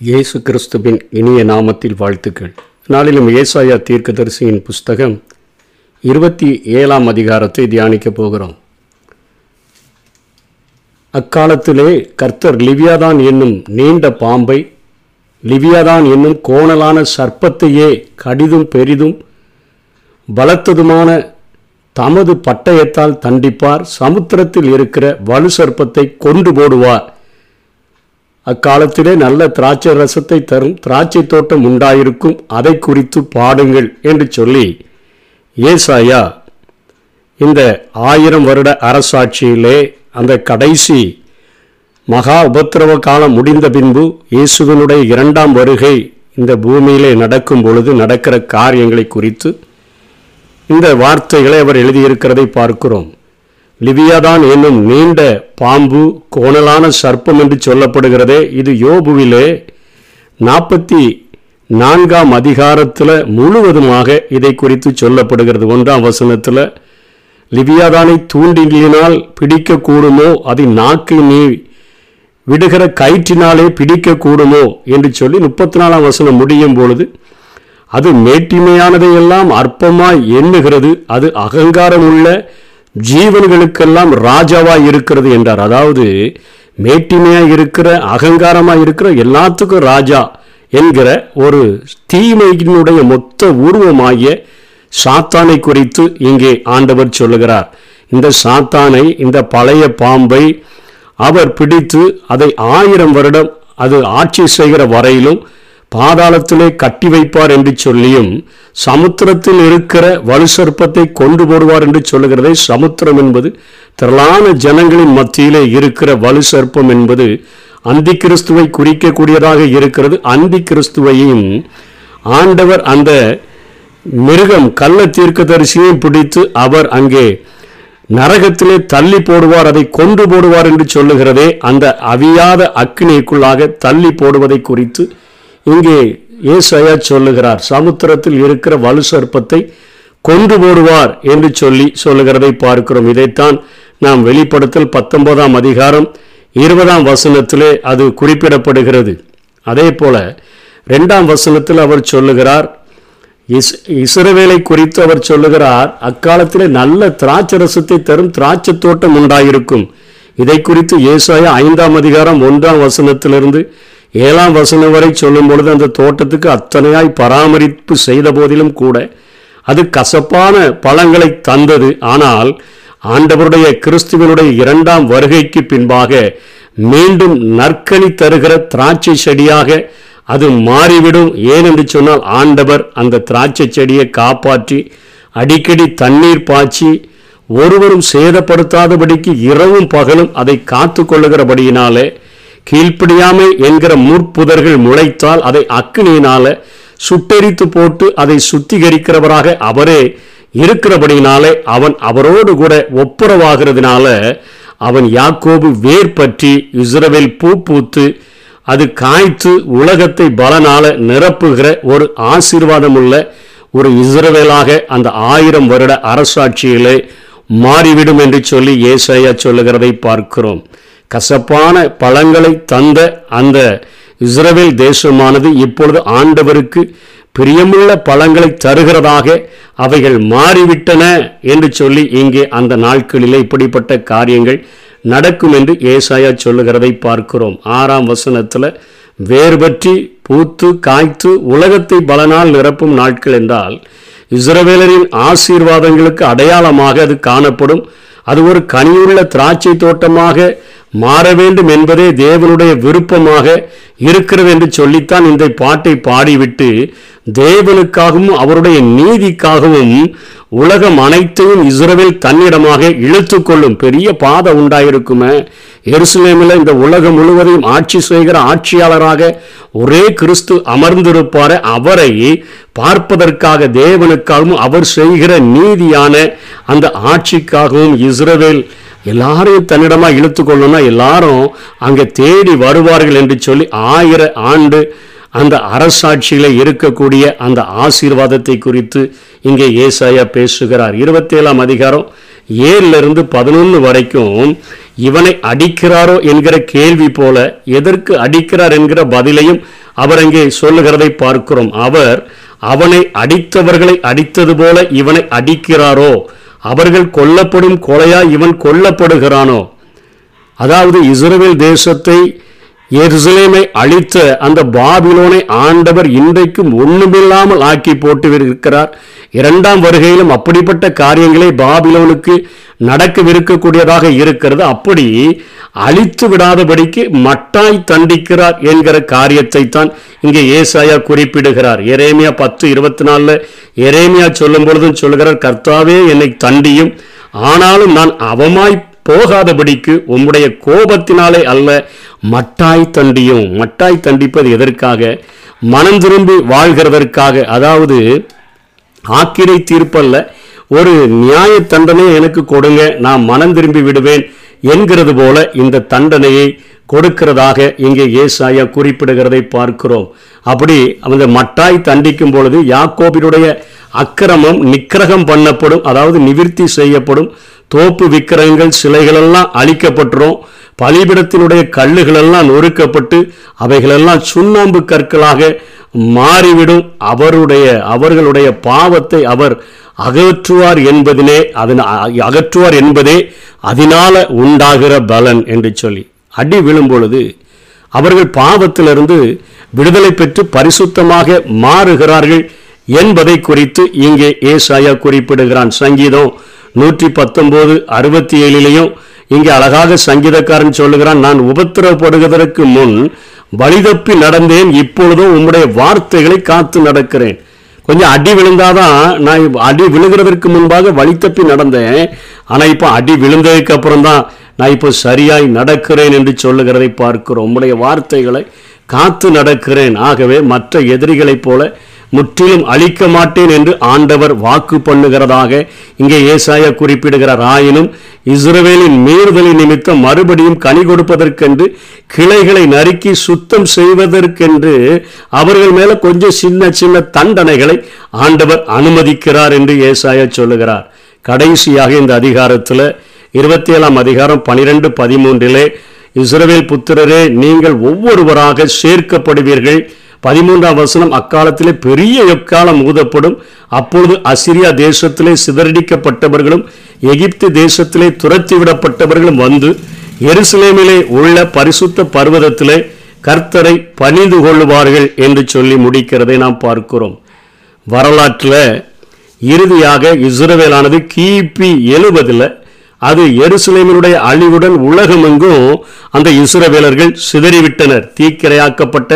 இயேசு கிறிஸ்துவின் இனிய நாமத்தில் வாழ்த்துக்கள். நாளிலும் ஏசாயா தீர்க்கதரிசியின் புஸ்தகம் இருபத்தி ஏழாம் அதிகாரத்தை தியானிக்கப் போகிறோம். அக்காலத்திலே கர்த்தர் லிவியாதான் என்னும் நீண்ட பாம்பை லிவியாதான் என்னும் கோணலான சர்ப்பத்தையே கடிதும் பெரிதும் பலத்ததுமான தமது பட்டயத்தால் தண்டிப்பார் சமுத்திரத்தில் இருக்கிற வலு சர்ப்பத்தை கொண்டு போடுவார். அக்காலத்திலே நல்ல திராட்சை ரசத்தை தரும் திராட்சை தோட்டம் உண்டாயிருக்கும். அதை குறித்து பாடுங்கள் என்று சொல்லி ஏசாயா இந்த ஆயிரம் வருட அரசாட்சியிலே அந்த கடைசி மகா உபத்திரவ காலம் முடிந்த பின்பு இயேசுவனுடைய இரண்டாம் வருகை இந்த பூமியிலே நடக்கும் பொழுது நடக்கிற காரியங்களை குறித்து இந்த வார்த்தைகளை அவர் எழுதியிருக்கிறதை பார்க்கிறோம். லிவியாதான் என்னும் நீண்ட பாம்பு கோணலான சர்ப்பம் என்று சொல்லப்படுகிறதே இது யோபுவிலே நாற்பத்தி நான்காம் அதிகாரத்தில் முழுவதுமாக இதை குறித்து சொல்லப்படுகிறது. ஒன்றாம் வசனத்தில் லிவியாதானை தூண்டினால் பிடிக்கக்கூடுமோ? அதை நாக்கை நீ விடுகிற கயிற்றினாலே பிடிக்கக்கூடுமோ? என்று சொல்லி முப்பத்தி நாலாம் வசனம் முடியும் பொழுது அது மேட்டிமையானதையெல்லாம் அற்பமாய் எண்ணுகிறது. அது அகங்காரம் உள்ள ஜீவன்களுக்கெல்லாம் ராஜாவா இருக்கிறது என்றார். அதாவது மேட்டிமையா இருக்கிற அகங்காரமா இருக்கிற எல்லாத்துக்கும் ராஜா என்கிற ஒரு தீமையினுடைய மொத்த உருவமாகிய சாத்தானை குறித்து இங்கே ஆண்டவர் சொல்லுகிறார். இந்த சாத்தானை இந்த பழைய பாம்பை அவர் பிடித்து அதை ஆயிரம் வருடம் அது ஆட்சி செய்கிற வரையிலும் பாதாளத்திலே கட்டி வைப்பார் என்று சொல்லியும் சமுத்திரத்தில் இருக்கிற வலு சர்ப்பத்தை கொண்டு போடுவார் என்று சொல்லுகிறதை சமுத்திரம் என்பது திரளான ஜனங்களின் மத்தியிலே இருக்கிற வலு சர்ப்பம் என்பது அந்தி கிறிஸ்துவை குறிக்கக்கூடியதாக இருக்கிறது. அந்தி கிறிஸ்துவையும் ஆண்டவர் அந்த மிருகம் கள்ள தீர்க்கதரிசியையும் பிடித்து அவர் அங்கே நரகத்திலே தள்ளி போடுவார் அதை கொண்டு போடுவார் என்று சொல்லுகிறதே அந்த அவியாத அக்னிக்குள்ளாக தள்ளி போடுவதை குறித்து இங்கே ஏசையா சொல்லுகிறார் சமுத்திரத்தில் இருக்கிற வலு சர்ப்பத்தை கொண்டு போடுவார் என்று சொல்லி சொல்லுகிறதை பார்க்கிறோம். இதைத்தான் நாம் வெளிப்படுத்தல் பத்தொன்பதாம் அதிகாரம் இருபதாம் வசனத்திலே அது குறிப்பிடப்படுகிறது. அதே போல ரெண்டாம் வசனத்தில் அவர் சொல்லுகிறார் இஸ் இஸ்ரவேலை குறித்து அவர் சொல்லுகிறார் அக்காலத்திலே நல்ல திராட்சை ரசத்தை தரும் திராட்சை தோட்டம் உண்டாயிருக்கும். இதை குறித்து ஏசாயா ஐந்தாம் அதிகாரம் ஒன்றாம் வசனத்திலிருந்து ஏழாம் வசனம் வரை சொல்லும் பொழுது அந்த தோட்டத்துக்கு அத்தனையாய் பராமரிப்பு செய்த போதிலும் கூட அது கசப்பான பழங்களை தந்தது. ஆனால் ஆண்டவருடைய கிறிஸ்துவனுடைய இரண்டாம் வருகைக்கு பின்பாக மீண்டும் நற்கனி தருகிற திராட்சை செடியாக அது மாறிவிடும். ஏனென்று சொன்னால் ஆண்டவர் அந்த திராட்சை செடியை காப்பாற்றி அடிக்கடி தண்ணீர் பாய்ச்சி ஒருவரும் சேதப்படுத்தாதபடிக்கு இரவும் பகலும் அதை காத்து கொள்ளுகிறபடியினாலே கீழ்ப்படியாமை என்கிற முற்புதர்கள் முளைத்தால் அதை அக்னியினால சுட்டெரித்து போட்டு அதை சுத்திகரிக்கிறவராக அவரே இருக்கிறபடினாலே அவன் அவரோடு கூட ஒப்புரவாகிறதுனால அவன் யாக்கோபு வேர் பற்றி இஸ்ரவேல் பூ பூத்து அது காய்த்து உலகத்தை பலனால நிரப்புகிற ஒரு ஆசீர்வாதம் உள்ள ஒரு இஸ்ரவேலாக அந்த ஆயிரம் வருட அரசாட்சியிலே மாறிவிடும் என்று சொல்லி ஏசாயா சொல்லுகிறதை பார்க்கிறோம். கசப்பான பழங்களை தந்த அந்த இஸ்ரவேல் தேசமானது இப்பொழுது ஆண்டவருக்கு பிரியமுள்ள பழங்களை தருகிறதாக அவைகள் மாறிவிட்டன என்று சொல்லி இங்கே அந்த நாட்களிலே இப்படிப்பட்ட காரியங்கள் நடக்கும் என்று ஏசாயா சொல்லுகிறதை பார்க்கிறோம். ஆறாம் வசனத்தில் வேர்பற்றி பற்றி பூத்து காய்த்து உலகத்தை பலனால் நிரப்பும் நாட்கள் என்றால் இஸ்ரவேலரின் ஆசீர்வாதங்களுக்கு அடையாளமாக அது காணப்படும். அது ஒரு கனியுள்ள திராட்சை தோட்டமாக மாற வேண்டும் என்பதே தேவனுடைய விருப்பமாக இருக்கிறது என்று சொல்லித்தான் இந்த பாட்டை பாடிவிட்டு தேவனுக்காகவும் அவருடைய நீதிக்காகவும் உலகம் அனைத்தையும் இஸ்ரவேல் தன்னிடமாக இழுத்து கொள்ளும் பெரிய பாதை உண்டாயிருக்குமே. எருசலேமில் இந்த உலகம் முழுவதையும் ஆட்சி செய்கிற ஆட்சியாளராக ஒரே கிறிஸ்து அமர்ந்திருப்பார. அவரை பார்ப்பதற்காக தேவனுக்காகவும் அவர் செய்கிற நீதியான அந்த ஆட்சிக்காகவும் இஸ்ரவேல் எல்லாரையும் தன்னிடமா இழுத்து கொள்ளணும்னா எல்லாரும் அங்கே தேடி வருவார்கள் என்று சொல்லி ஆயிர ஆண்டு அந்த அரசாட்சியில் இருக்கக்கூடிய அந்த ஆசீர்வாதத்தை குறித்து இங்கே ஏசாயா பேசுகிறார். இருபத்தேழாம் அதிகாரம் ஏழுல இருந்து பதினொன்று வரைக்கும் இவனை அடிக்கிறாரோ என்கிற கேள்வி போல எதற்கு அடிக்கிறார் என்கிற பதிலையும் அவர் அங்கே சொல்லுகிறதை பார்க்கிறோம். அவர் அவனை அடித்தவர்களை அடித்தது போல இவனை அடிக்கிறாரோ அவர்கள் கொல்லப்படும் கொலையா இவன் கொல்லப்படுகிறானோ? அதாவது இஸ்ரேல் தேசத்தை எருசலேமை அழித்த அந்த பாபிலோனை ஆண்டவர் இன்றைக்கும் ஒண்ணுமில்லாமல் ஆக்கி போட்டு இருக்கிறார் இரண்டாம் வருகையிலும் அப்படிப்பட்ட காரியங்களை பாபிலோனுக்கு நடக்கவிருக்கக்கூடியதாக இருக்கிறது. அப்படி அழித்து விடாதபடிக்கு மட்டாய் தண்டிக்கிறார் என்கிற காரியத்தை தான் இங்கே ஏசாயா குறிப்பிடுகிறார். எரேமியா பத்து இருபத்தி நாலில் எரேமியா சொல்லும் பொழுதும் சொல்கிறார் கர்த்தாவே என்னை தண்டியும். ஆனாலும் நான் அவமாய் போகாதபடிக்கு உம்முடைய கோபத்தினாலே அல்ல மட்டாய் தண்டியும். மட்டாய் தண்டிப்பது எதற்காக? மனம் திரும்பி வாழ்கிறதற்காக. அதாவது ஆக்கிரை தீர்ப்பல்ல. ஒரு நியாய தண்டனை எனக்கு கொடுங்க நான் மனம் திரும்பி விடுவேன் என்கிறது போல இந்த தண்டனையை கொடுக்கிறதாக இங்கே ஏசாயா குறிப்பிடுகிறதை பார்க்கிறோம். அப்படி அந்த மட்டாய் தண்டிக்கும் பொழுது யாக்கோபினுடைய அக்கிரமம் நிக்கிரகம் பண்ணப்படும் அதாவது நிவிற்த்தி செய்யப்படும். தோப்பு விக்கிரகங்கள் சிலைகளெல்லாம் அழிக்கப்பட்டுரும். பலிபிடத்தினுடைய கல்லுகளெல்லாம் நொறுக்கப்பட்டு அவைகளெல்லாம் சுண்ணாம்பு கற்களாக மாறிவிடும். அவருடைய அவர்களுடைய பாவத்தை அவர் அகற்றுவார் என்பதிலே அதன் அகற்றுவார் என்பதே அதனால உண்டாகிற பலன் என்று சொல்லி. அடி விழும் பொழுது அவர்கள் பாவத்திலிருந்து விடுதலை பெற்று பரிசுத்தமாக மாறுகிறார்கள். என்பதை குறித்து இங்கே ஏசாயா குறிப்பிடுகிறான். சங்கீதம் நூற்றி பத்தொன்பது அறுபத்தி ஏழிலையும் இங்கே அழகாக சங்கீதக்காரன் சொல்லுகிறான் நான் உபத்திரப்படுவதற்கு முன் வழிதப்பி நடந்தேன் இப்பொழுதும் உம்முடைய வார்த்தைகளை காத்து நடக்கிறேன். கொஞ்சம் அடி விழுந்தாதான் நான் அடி விழுகிறதற்கு முன்பாக வழி தப்பி நடந்தேன். ஆனால் இப்போ அடி விழுந்ததுக்கு அப்புறம் தான் நான் இப்போ சரியாய் நடக்கிறேன் என்று சொல்லுகிறதை பார்க்கிறோம். உம்முடைய வார்த்தைகளை காத்து நடக்கிறேன். ஆகவே மற்ற எதிரிகளைப் போல முற்றிலும் அழிக்க மாட்டேன் என்று ஆண்டவர் வாக்கு பண்ணுகிறதாக இங்கே ஏசாயா குறிப்பிடுகிறார் ஆயினும் இஸ்ரவேலின் மீறுதலின் நிமித்தம் மறுபடியும் கனி கொடுப்பதற்கென்று கிளைகளை நறுக்கி சுத்தம் செய்வதற்கென்று அவர்கள் மேல கொஞ்சம் சின்ன சின்ன தண்டனைகளை ஆண்டவர் அனுமதிக்கிறார் என்று ஏசாயா சொல்லுகிறார். கடைசியாக இந்த அதிகாரத்தில் இருபத்தி ஏழாம் அதிகாரம் பனிரெண்டு பதிமூன்றிலே இஸ்ரவேல் புத்திரரே நீங்கள் ஒவ்வொருவராக சேர்க்கப்படுவீர்கள். பதிமூன்றாம் வசனம் அக்காலத்திலே பெரிய எக்காலம் ஊதப்படும். அப்பொழுது அசிரியா தேசத்திலே சிதறடிக்கப்பட்டவர்களும் எகிப்து தேசத்திலே துரத்திவிடப்பட்டவர்களும் வந்து எருசலேமிலே உள்ள பரிசுத்த பர்வதத்திலே கர்த்தரை பணிந்து கொள்ளுவார்கள் என்று சொல்லி முடிக்கிறதை நாம் பார்க்கிறோம். வரலாற்றில் இறுதியாக இஸ்ரவேலானது கிபி எழுபதில் அது எருசலேமினுடைய அழிவுடன் உலகமெங்கும் அந்த இஸ்ரவேலர்கள் சிதறிவிட்டனர். தீக்கிரையாக்கப்பட்ட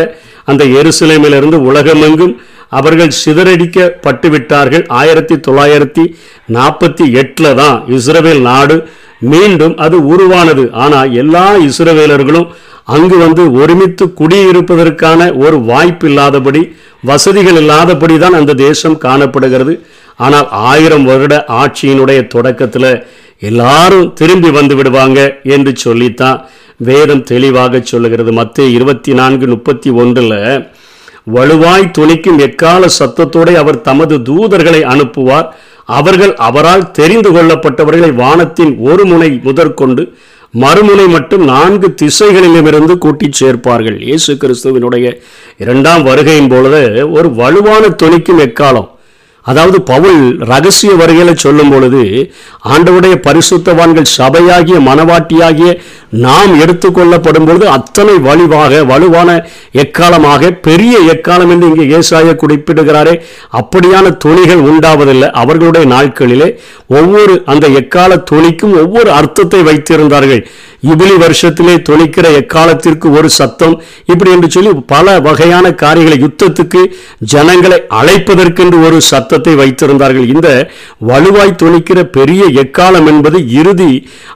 அந்த எருசலேமிலிருந்து உலகமெங்கும் அவர்கள் சிதறடிக்கப்பட்டு விட்டார்கள் ஆயிரத்தி தொள்ளாயிரத்தி நாற்பத்தி எட்டில் தான் இஸ்ரேல் நாடு மீண்டும் அது உருவானது. ஆனால் எல்லா இஸ்ரவேலர்களும் அங்கு வந்து ஒருமித்து குடியிருப்பதற்கான ஒரு வாய்ப்பு இல்லாதபடி வசதிகள் இல்லாதபடி தான் அந்த தேசம் காணப்படுகிறது. ஆனால் ஆயிரம் வருட ஆட்சியினுடைய தொடக்கத்தில் எல்லாரும் திரும்பி வந்து விடுவாங்க என்று சொல்லித்தான் வேதம் தெளிவாக சொல்லுகிறது. மத்திய இருபத்தி நான்கு முப்பத்தி ஒன்றில் வலுவாய் துணிக்கும் எக்கால சத்தத்தோடு அவர் தமது தூதர்களை அனுப்புவார். அவர்கள் அவரால் தெரிந்து கொள்ளப்பட்டவர்களை வானத்தின் ஒரு முனை முதற்கொண்டு மறுமுனை மட்டும் நான்கு திசைகளிலுமிருந்து கூட்டிச் சேர்ப்பார்கள். இயேசு கிறிஸ்துவனுடைய இரண்டாம் வருகையின் பொழுது ஒரு வலுவான துணிக்கும் எக்காலம் அதாவது பவுல் ரகசிய வருகையில் சொல்லும் பொழுது ஆண்டவுடைய பரிசுத்தவான்கள் சபையாகிய மனவாட்டியாகிய நாம் எடுத்துக்கொள்ளப்படும் பொழுது அத்தனை வலிவாக வலுவான எக்காலமாக பெரிய எக்காலம் என்று இங்கே ஏசாய குறிப்பிடுகிறாரே அப்படியான துணிகள் உண்டாவதில்லை அவர்களுடைய நாட்களிலே. ஒவ்வொரு அந்த எக்கால துணிக்கும் ஒவ்வொரு அர்த்தத்தை வைத்திருந்தார்கள். இபிலி வருஷத்திலே தொழிக்கிற எக்காலத்திற்கு ஒரு சத்தம். இப்படி என்று சொல்லி பல வகையான காரியங்களை யுத்தத்துக்கு ஜனங்களை அழைப்பதற்கென்று ஒரு சத்தம் யுத்தத்தை வைத்திருந்தார்கள். இந்த வலுவாய் துணிக்கிற பெரிய எக்காலம் என்பது இறுதி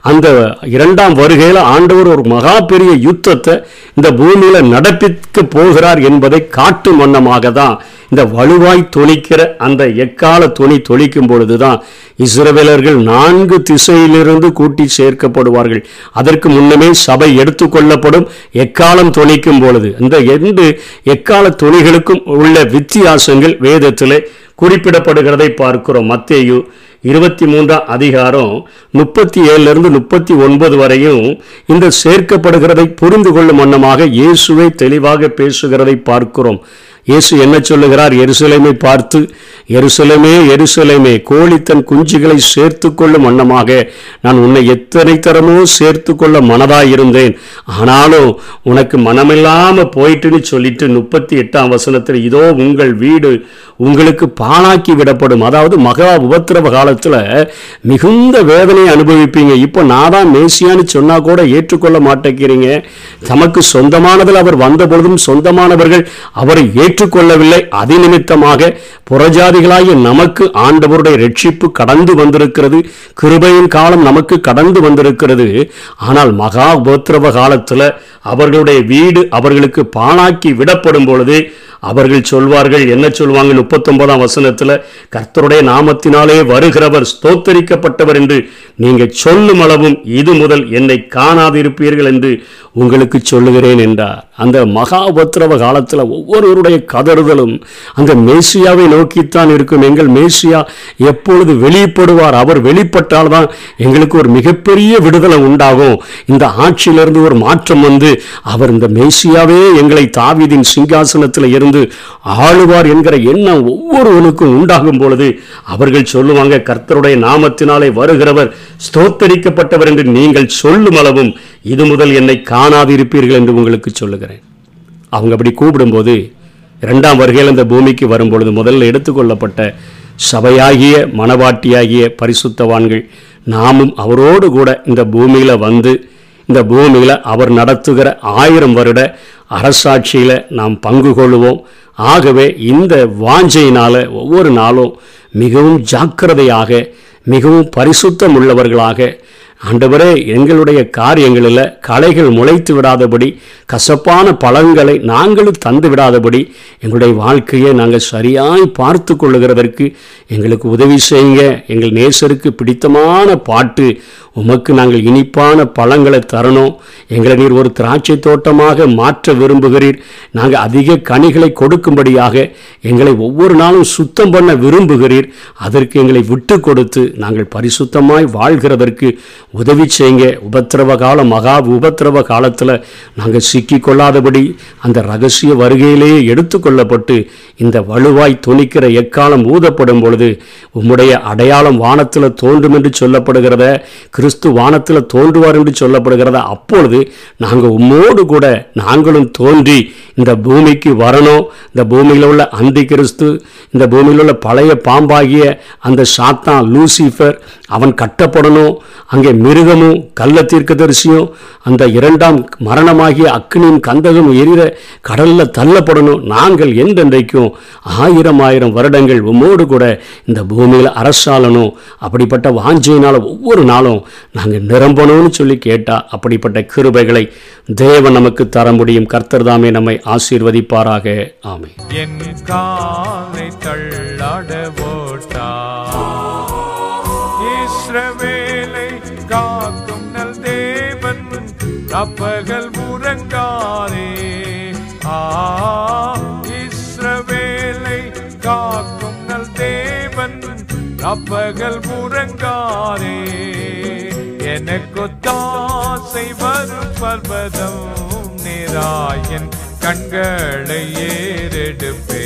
அந்த இரண்டாம் வருகையில் ஆண்டவர் ஒரு மகா பெரிய யுத்தத்தை இந்த பூமியில நடப்பிக்க போகிறார் என்பதை காட்டும் வண்ணமாக தான் இந்த வலுவாய் துணிக்கிற அந்த எக்கால துணி தொனிக்கும் பொழுதுதான் இஸ்ரவேலர்கள் நான்கு திசையிலிருந்து கூட்டி சேர்க்கப்படுவார்கள். அதற்கு முன்னமே சபை எடுத்துக்கொள்ளப்படும் எக்காலம் துணிக்கும் பொழுது. இந்த இரண்டு எக்கால துணிகளுக்கும் உள்ள வித்தியாசங்கள் வேதத்திலே குறிப்பிடப்படுகிறதை பார்க்கிறோம். மத்தேயு இருபத்தி மூன்றாம் அதிகாரம் முப்பத்தி ஏழுல இருந்து முப்பத்தி ஒன்பது வரையும் இந்த சேர்க்கப்படுகிறதை புரிந்து கொள்ளும் வண்ணமாக இயேசுவை தெளிவாக பேசுகிறதை பார்க்கிறோம். இயேசு என்ன சொல்லுகிறார்? எருசலேமை பார்த்து எருசலேமே எருசலேமே கோழி தன் குஞ்சுகளை சேர்த்து கொள்ளும் வண்ணமாக நான் உன்னை எத்தனை தரமோ சேர்த்து கொள்ள மனதாயிருந்தேன் ஆனாலும் உனக்கு மனமில்லாம போயிட்டுன்னு சொல்லிட்டு முப்பத்தி எட்டாம் வசனத்தில் இதோ உங்கள் வீடு உங்களுக்கு பாழாக்கி விடப்படும். அதாவது மகா உபத்திரவ காலத்துல மிகுந்த வேதனையை அனுபவிப்பீங்க. இப்போ நான் தான் மேசியான்னு சொன்னா கூட ஏற்றுக்கொள்ள மாட்டேங்கிறீங்க. தமக்கு சொந்தமானதில் அவர் வந்த பொழுதும் சொந்தமானவர்கள் அவரை ஏற்றுக்கொள்ளவில்லை. அதிநிமித்தமாக புறஜாதிகளாகிய நமக்கு ஆண்டவருடைய ரட்சிப்பு கடந்து வந்திருக்கிறது. கிருபையின் காலம் நமக்கு கடந்து வந்திருக்கிறது. ஆனால் மகா உபத்திரவ காலத்தில் அவர்களுடைய வீடு அவர்களுக்கு பாழாக்கி விடப்படும் பொழுது அவர்கள் சொல்வார்கள் என்ன சொல்வாங்க முப்பத்தொன்பதாம் வசனத்துல கர்த்தருடைய நாமத்தினாலே வருகிறவர் ஸ்தோத்தரிக்கப்பட்டவர் என்று நீங்க சொல்லும் அளவும் இது முதல் என்னை காணாதிருப்பீர்கள் என்று உங்களுக்கு சொல்லுகிறேன் என்றார். அந்த மகா உபத்திரவ காலத்துல ஒவ்வொருவருடைய கதறுதலும் அந்த மேசியாவை நோக்கித்தான் இருக்கும். எங்கள் மேசியா எப்பொழுது வெளிப்படுவார் அவர் வெளிப்பட்டால் தான் எங்களுக்கு ஒரு மிகப்பெரிய விடுதலை உண்டாகும். இந்த ஆட்சியிலிருந்து ஒரு மாற்றம் வந்து அவர் இந்த மேசியாவே எங்களை தாவிதின் சிங்காசனத்தில் இருந்து ஆளுவார் என்கிற எண்ணம் ஒவ்வொருவனுக்கும் உண்டாகும் பொழுது அவர்கள் சொல்லுவாங்க கர்த்தருடைய நாமத்தினாலே வருகிறவர் ஸ்தோத்தரிக்கப்பட்டவர் என்று நீங்கள் சொல்லும் அளவும் இது முதல் என்னை காணாதிருப்பீர்கள் என்று உங்களுக்கு சொல்லுகிறேன். அவங்க அப்படி கூப்பிடும்போது இரண்டாம் வருகையில் அந்த பூமிக்கு வரும்பொழுது முதல்ல எடுத்துக்கொள்ளப்பட்ட சபையாகிய மனவாட்டியாகிய பரிசுத்தவான்கள் நாமும் அவரோடு கூட இந்த பூமியில் வந்து இந்த பூமியில் அவர் நடத்துகிற ஆயிரம் வருட அரசாட்சியில் நாம் பங்கு கொள்வோம். ஆகவே இந்த வாஞ்சையினால் ஒவ்வொரு நாளும் மிகவும் ஜாக்கிரதையாக மிகவும் பரிசுத்தம் உள்ளவர்களாக ஆண்டவரே எங்களுடைய காரியங்களில் களைகள் முளைத்து விடாதபடி கசப்பான பழங்களை நாங்களும் தந்து விடாதபடி எங்களுடைய வாழ்க்கையை நாங்கள் சரியாய் பார்த்து கொள்ளுகிறதற்கு எங்களுக்கு உதவி செய்யுங்க. எங்கள் நேசருக்கு பிடித்தமான பாட்டு உமக்கு நாங்கள் இனிப்பான பழங்களை தரணும். எங்களை நீர் ஒரு திராட்சை தோட்டமாக மாற்ற விரும்புகிறீர். நாங்கள் அதிக கனிகளை கொடுக்கும்படியாக எங்களை ஒவ்வொரு நாளும் சுத்தம் பண்ண விரும்புகிறீர். அதற்கு எங்களை விட்டு கொடுத்து நாங்கள் பரிசுத்தமாய் வாழ்கிறதற்கு உதவி செய்யுங்க. உபத்திரவ காலம் மகா உபத்திரவ காலத்தில் நாங்கள் சிக்கி கொள்ளாதபடி அந்த ரகசிய வருகையிலேயே எடுத்துக்கொள்ளப்பட்டு இந்த வலுவாய் துணிக்கிற எக்காலம் ஊதப்படும் பொழுது உம்முடைய அடையாளம் வானத்தில் தோன்றும் என்று சொல்லப்படுகிறத கிறிஸ்து வானத்தில் தோன்றுவார் என்று சொல்லப்படுகிறத அப்பொழுது நாங்கள் உம்மோடு கூட நாங்களும் தோன்றி இந்த பூமிக்கு வரணும். இந்த பூமியில் உள்ள அந்தி கிறிஸ்து இந்த பூமியில் உள்ள பழைய பாம்பாகிய அந்த சாத்தான் லூசிஃபர் அவன் கட்டப்படணும். அங்கே மிருகமும் கள்ள தீர்க்கதரிசியும் அந்த இரண்டாம் மரணமாகிய அக்னியும் கந்தகம் எரிகிற கடலில் தள்ளப்படணும் நாங்கள் என்றென்றைக்கும் ஆயிரம் ஆயிரம் வருடங்கள் உம்மோடு கூட இந்த பூமியில் அரசாளணும் அப்படிப்பட்ட வாஞ்சையினால் ஒவ்வொரு நாளும் நாங்கள் நிரம்பணும்னு சொல்லி கேட்டால் அப்படிப்பட்ட கிருபைகளை தேவன் நமக்கு தர முடியும். கர்த்தர் தாமே நம்மை ஆசீர்வதிப்பாராக. ஆமை என் காலை தள்ளாட போட்டா இஸ்ரவேலை அப்பகல் உறங்காரே ஆ இஸ்ரவேலை காக்கும் நல் தேவன் அப்பகல் உறங்காரே எனக்கு தாசை வரும் பர்வதம் நிராயன் கண்களை ஏறெடுப்பே